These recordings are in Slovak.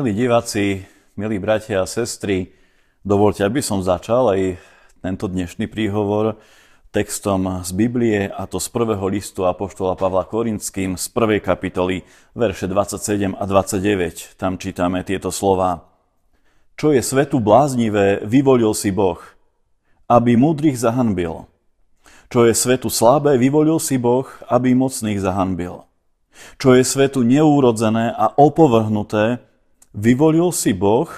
Milí diváci, milí bratia a sestry, dovolte, aby som začal aj tento dnešný príhovor textom z Biblie, a to z prvého listu Apoštola Pavla Korinským z prvej kapitoly, verše 27 a 29. Tam čítame tieto slova. Čo je svetu bláznivé, vyvolil si Boh, aby múdrych zahanbil. Čo je svetu slabé, vyvolil si Boh, aby mocných zahanbil. Čo je svetu neúrodzené a opovrhnuté, Vyvolil si Boh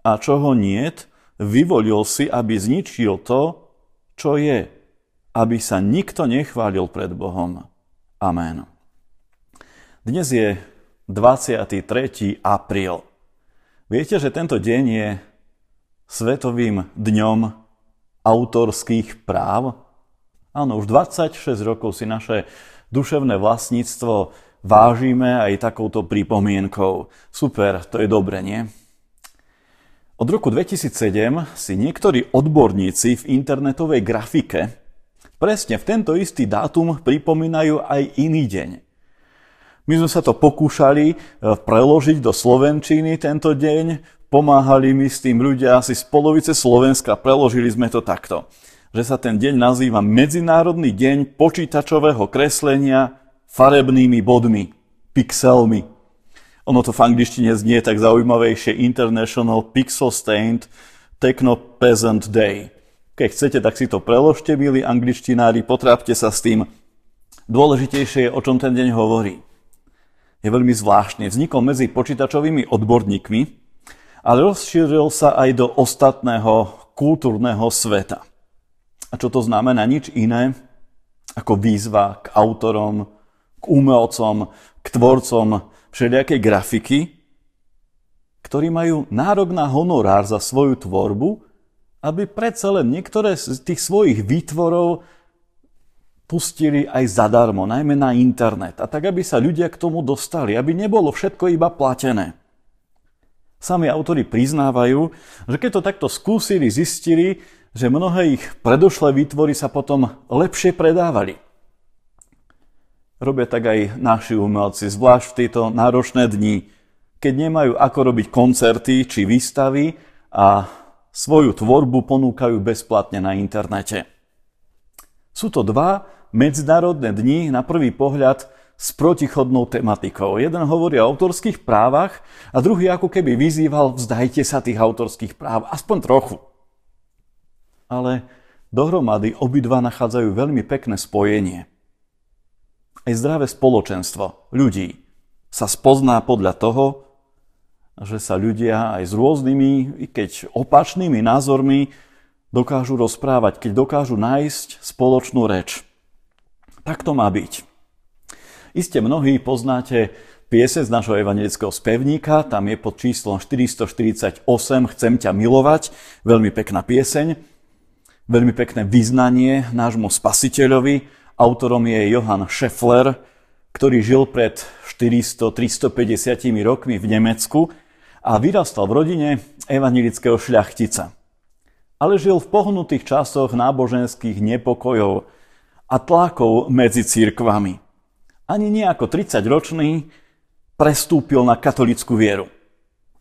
a čo ho niet, vyvolil si, aby zničil to, čo je, aby sa nikto nechválil pred Bohom. Amen. Dnes je 23. apríl. Viete, že tento deň je Svetovým dňom autorských práv? Áno, už 26 rokov si naše duševné vlastníctvo vážime aj takouto pripomienkou. Super, to je dobre, nie? Od roku 2007 si niektorí odborníci v internetovej grafike presne v tento istý dátum pripomínajú aj iný deň. My sme sa to pokúšali e, preložiť do Slovenčiny tento deň, pomáhali mi s tým ľudia asi z polovice Slovenska, preložili sme to takto, že sa ten deň nazýva Medzinárodný deň počítačového kreslenia farebnými bodmi, pixelmi. Ono to v angličtine znie tak zaujímavejšie International Pixel Stained Techno Peasant Day. Keď chcete, tak si to preložte, milí angličtinári, potrápte sa s tým. Dôležitejšie je, o čom ten deň hovorí. Je veľmi zvláštny. Vznikol medzi počítačovými odborníkmi, ale rozšíril sa aj do ostatného kultúrneho sveta. A čo to znamená? Nič iné ako výzva k autorom k umelcom, k tvorcom všelijakej grafiky, ktorí majú nárok na honorár za svoju tvorbu, aby predsa len niektoré z tých svojich výtvorov pustili aj zadarmo, najmä na internet. A tak, aby sa ľudia k tomu dostali, aby nebolo všetko iba platené. Sami autori priznávajú, že keď to takto skúsili, zistili, že mnohé ich predošlé výtvory sa potom lepšie predávali. Robia tak aj naši umelci, zvlášť v tieto náročné dni, keď nemajú ako robiť koncerty či výstavy a svoju tvorbu ponúkajú bezplatne na internete. Sú to dva medzinárodné dni na prvý pohľad s protichodnou tematikou. Jeden hovorí o autorských právach a druhý ako keby vyzýval vzdajte sa tých autorských práv, aspoň trochu. Ale dohromady obidva nachádzajú veľmi pekné spojenie – aj zdravé spoločenstvo ľudí sa spozná podľa toho, že sa ľudia aj s rôznymi, i keď opačnými názormi dokážu rozprávať, keď dokážu nájsť spoločnú reč. Tak to má byť. Iste mnohí poznáte piese z našho evangelického spevníka, tam je pod číslom 448 Chcem ťa milovať, veľmi pekná pieseň, veľmi pekné vyznanie nášmu spasiteľovi, Autorom je Johann Scheffler, ktorý žil pred 400-350 rokmi v Nemecku a vyrastal v rodine evanilického šľachtica. Ale žil v pohnutých časoch náboženských nepokojov a tlakov medzi církvami. Ani nejako 30-ročný prestúpil na katolickú vieru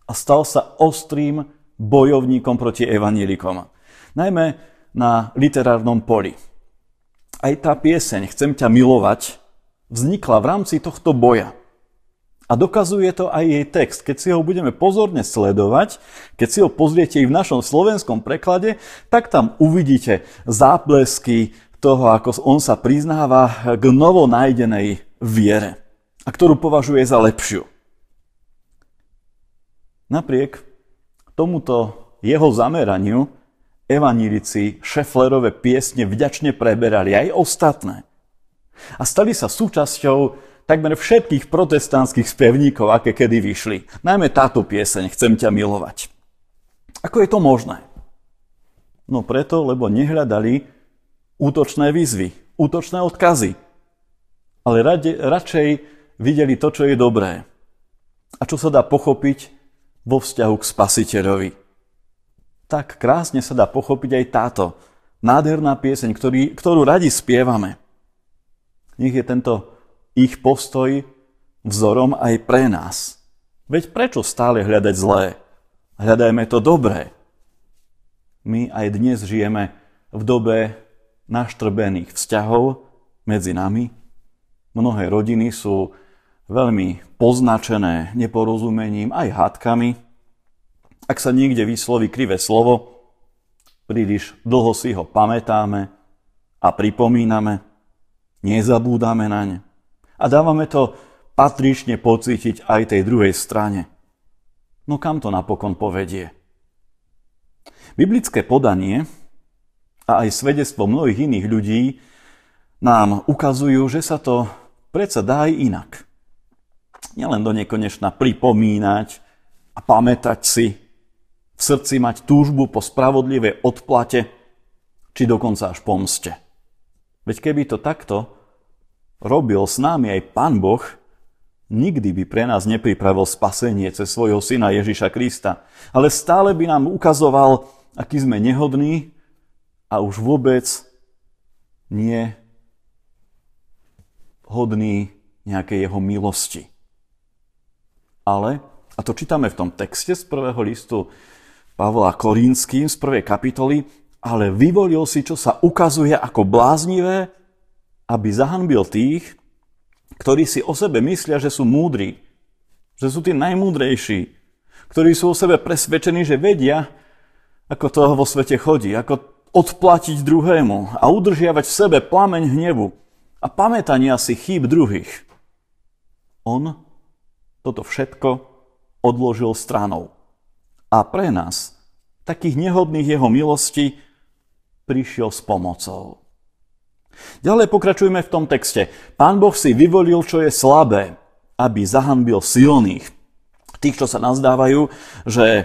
a stal sa ostrým bojovníkom proti evanilikom. Najmä na literárnom poli aj tá pieseň Chcem ťa milovať vznikla v rámci tohto boja. A dokazuje to aj jej text. Keď si ho budeme pozorne sledovať, keď si ho pozriete i v našom slovenskom preklade, tak tam uvidíte záblesky toho, ako on sa priznáva k novo nájdenej viere a ktorú považuje za lepšiu. Napriek tomuto jeho zameraniu evanílici Šeflerové piesne vďačne preberali aj ostatné. A stali sa súčasťou takmer všetkých protestantských spevníkov, aké kedy vyšli. Najmä táto pieseň Chcem ťa milovať. Ako je to možné? No preto, lebo nehľadali útočné výzvy, útočné odkazy. Ale rade, radšej videli to, čo je dobré. A čo sa dá pochopiť vo vzťahu k spasiteľovi tak krásne sa dá pochopiť aj táto nádherná pieseň, ktorý, ktorú radi spievame. Nech je tento ich postoj vzorom aj pre nás. Veď prečo stále hľadať zlé? Hľadajme to dobré. My aj dnes žijeme v dobe naštrbených vzťahov medzi nami. Mnohé rodiny sú veľmi poznačené neporozumením aj hádkami. Ak sa niekde vysloví krivé slovo, príliš dlho si ho pamätáme a pripomíname, nezabúdame na ne. A dávame to patrične pocítiť aj tej druhej strane. No kam to napokon povedie? Biblické podanie a aj svedectvo mnohých iných ľudí nám ukazujú, že sa to predsa dá aj inak. Nielen do nekonečna pripomínať a pamätať si, v srdci mať túžbu po spravodlivej odplate, či dokonca až pomste. Veď keby to takto robil s nami aj Pán Boh, nikdy by pre nás nepripravil spasenie cez svojho syna Ježiša Krista, ale stále by nám ukazoval, aký sme nehodní a už vôbec nie hodný nejakej jeho milosti. Ale, a to čítame v tom texte z prvého listu Pavla Korínským z prvej kapitoly, ale vyvolil si, čo sa ukazuje ako bláznivé, aby zahanbil tých, ktorí si o sebe myslia, že sú múdri, že sú tí najmúdrejší, ktorí sú o sebe presvedčení, že vedia, ako to vo svete chodí, ako odplatiť druhému a udržiavať v sebe plameň hnevu a pamätania si chýb druhých. On toto všetko odložil stranou. A pre nás, takých nehodných jeho milosti, prišiel s pomocou. Ďalej pokračujeme v tom texte. Pán Boh si vyvolil, čo je slabé, aby zahanbil silných. Tých, čo sa nazdávajú, že e,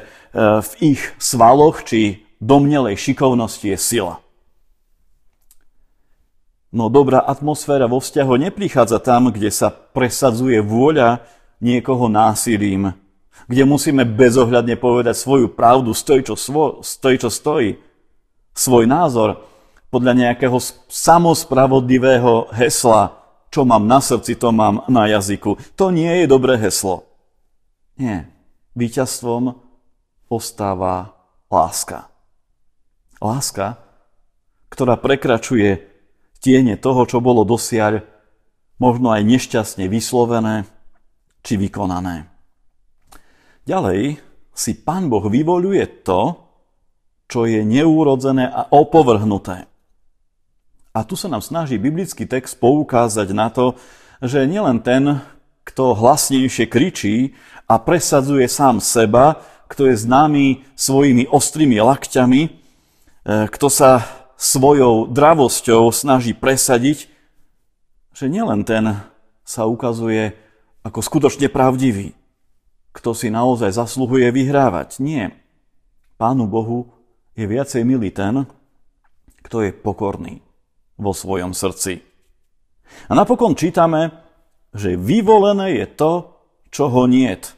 v ich svaloch či domnelej šikovnosti je sila. No dobrá atmosféra vo vzťahu neprichádza tam, kde sa presadzuje vôľa niekoho násilím, kde musíme bezohľadne povedať svoju pravdu, stojí čo, svo, stojí, čo stojí, svoj názor podľa nejakého samospravodlivého hesla, čo mám na srdci, to mám na jazyku. To nie je dobré heslo. Nie. Výťazstvom ostáva láska. Láska, ktorá prekračuje tiene toho, čo bolo dosiaľ možno aj nešťastne vyslovené či vykonané. Ďalej si Pán Boh vyvoluje to, čo je neúrodzené a opovrhnuté. A tu sa nám snaží biblický text poukázať na to, že nielen ten, kto hlasnejšie kričí a presadzuje sám seba, kto je známy svojimi ostrými lakťami, E, kto sa svojou dravosťou snaží presadiť, že nielen ten sa ukazuje ako skutočne pravdivý, kto si naozaj zasluhuje vyhrávať. Nie. Pánu Bohu je viacej milý ten, kto je pokorný vo svojom srdci. A napokon čítame, že vyvolené je to, čo ho niet,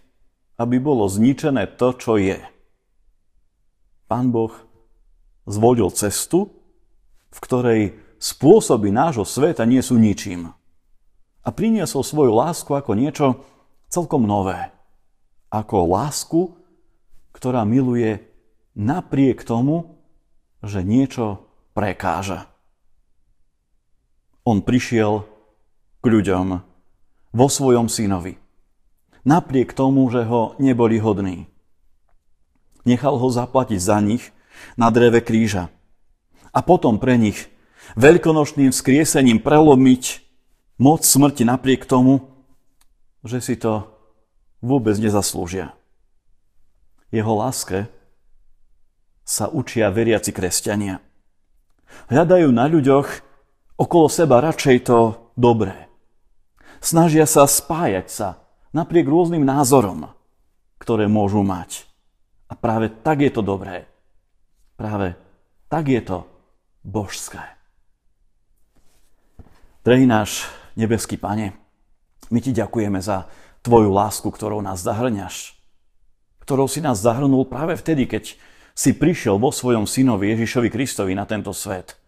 aby bolo zničené to, čo je. Pán Boh zvolil cestu, v ktorej spôsoby nášho sveta nie sú ničím. A priniesol svoju lásku ako niečo celkom nové. Ako lásku, ktorá miluje napriek tomu, že niečo prekáža. On prišiel k ľuďom vo svojom synovi. Napriek tomu, že ho neboli hodní. Nechal ho zaplatiť za nich na dreve kríža. A potom pre nich veľkonočným skriesením prelomiť moc smrti napriek tomu, že si to vôbec nezaslúžia. Jeho láske sa učia veriaci kresťania. Hľadajú na ľuďoch okolo seba radšej to dobré. Snažia sa spájať sa napriek rôznym názorom, ktoré môžu mať. A práve tak je to dobré. Práve tak je to božské. Drahý náš nebeský Pane, my Ti ďakujeme za Tvoju lásku, ktorou nás zahrňaš. Ktorou si nás zahrnul práve vtedy, keď si prišiel vo svojom synovi Ježišovi Kristovi na tento svet.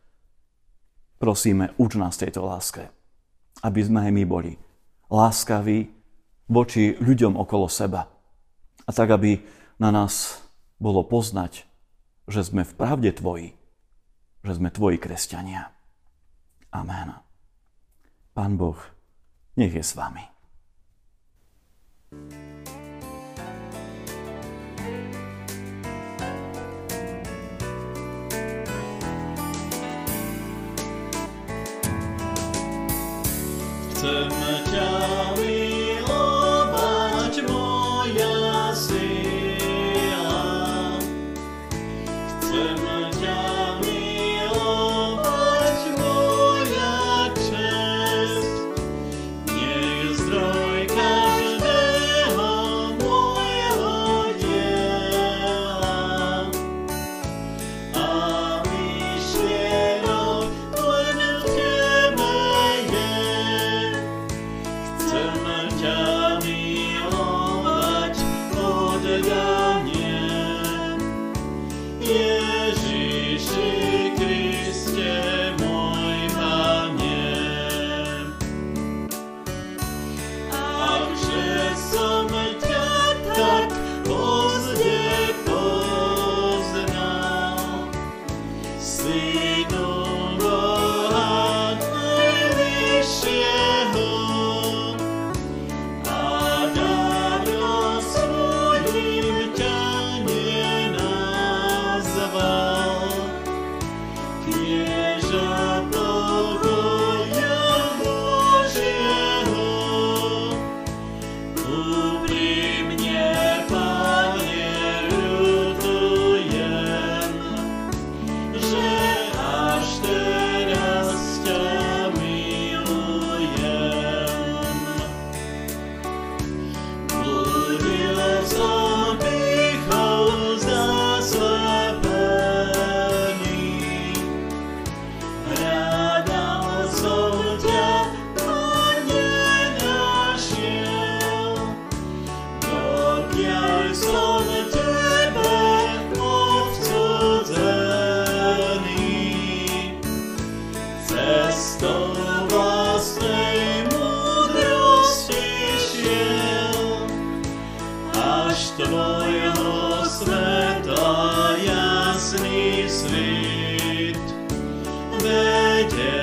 Prosíme, uč nás tejto láske, aby sme aj my boli láskaví voči ľuďom okolo seba. A tak, aby na nás bolo poznať, že sme v pravde Tvoji, že sme Tvoji kresťania. Amen. Pán Boh, nech je s vami. Chcem ťa Oh. day.